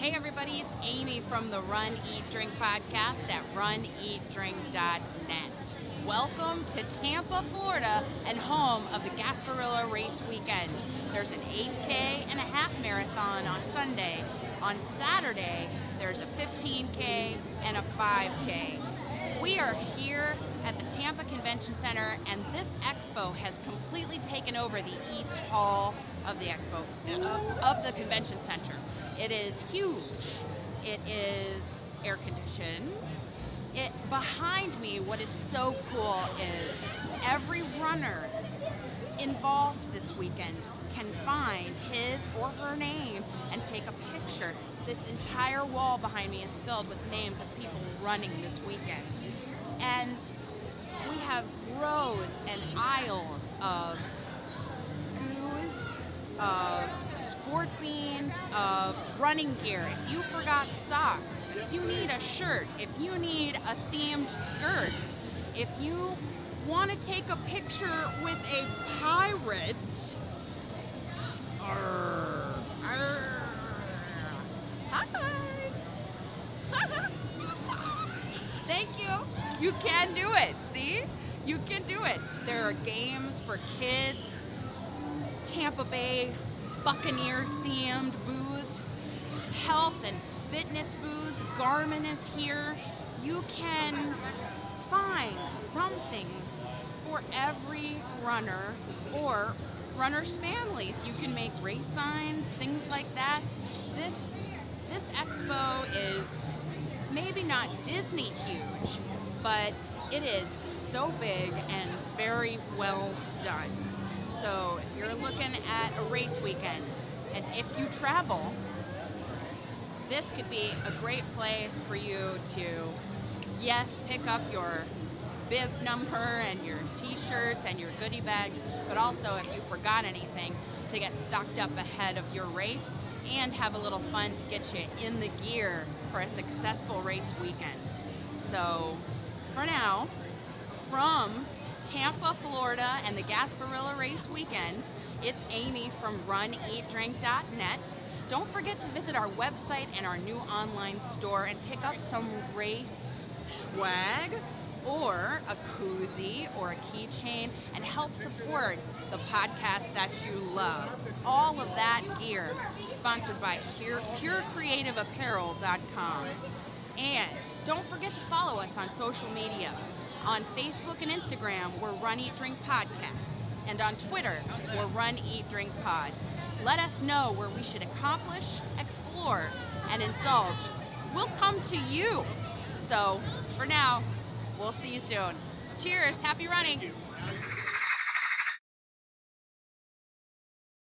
Hey everybody, it's Amy from the Run Eat Drink podcast at runeatdrink.net. Welcome to Tampa, Florida, and home of the Gasparilla Race Weekend. There's an 8K and a half marathon on Sunday. On Saturday, there's a 15K and a 5K. We are here at the Tampa Convention Center, and this expo has completely taken over the East Hall of the expo uh, of the convention center. It is huge. It is air conditioned. It behind me, what is so cool is every runner involved this weekend can find his or her name and take a picture. This entire wall behind me is filled with names of people running this weekend. And we have rows and aisles of GUs, of sport beans, of running gear. If you forgot socks, if you need a shirt, if you need a themed skirt, if you want to take a picture with a pirate, arr, arr, hi. Thank you. You can do it. See? You can do it. There are games for kids, Tampa Bay Buccaneer themed booths, health and fitness booths. Garmin is here. You can find something for every runner or runners' families. You can make race signs, things like that. This this expo is maybe not Disney huge, but it is so big and very well done. So if you're looking at a race weekend, and if you travel, this could be a great place for you to, yes, pick up your bib number and your t-shirts and your goodie bags, but also if you forgot anything, to get stocked up ahead of your race and have a little fun to get you in the gear for a successful race weekend. So, for now, from Tampa, Florida, and the Gasparilla Race Weekend, it's Amy from RunEatDrink.net. Don't forget to visit our website and our new online store and pick up some race swag or a koozie or a keychain and help support the podcast that you love. All of that gear sponsored by Pure, PureCreativeApparel.com. And don't forget to follow us on social media. On Facebook and Instagram, we're Run Eat Drink Podcast. And on Twitter, we're Run Eat Drink Pod. Let us know where we should accomplish, explore, and indulge. We'll come to you. So, for now, we'll see you soon. Cheers. Happy running.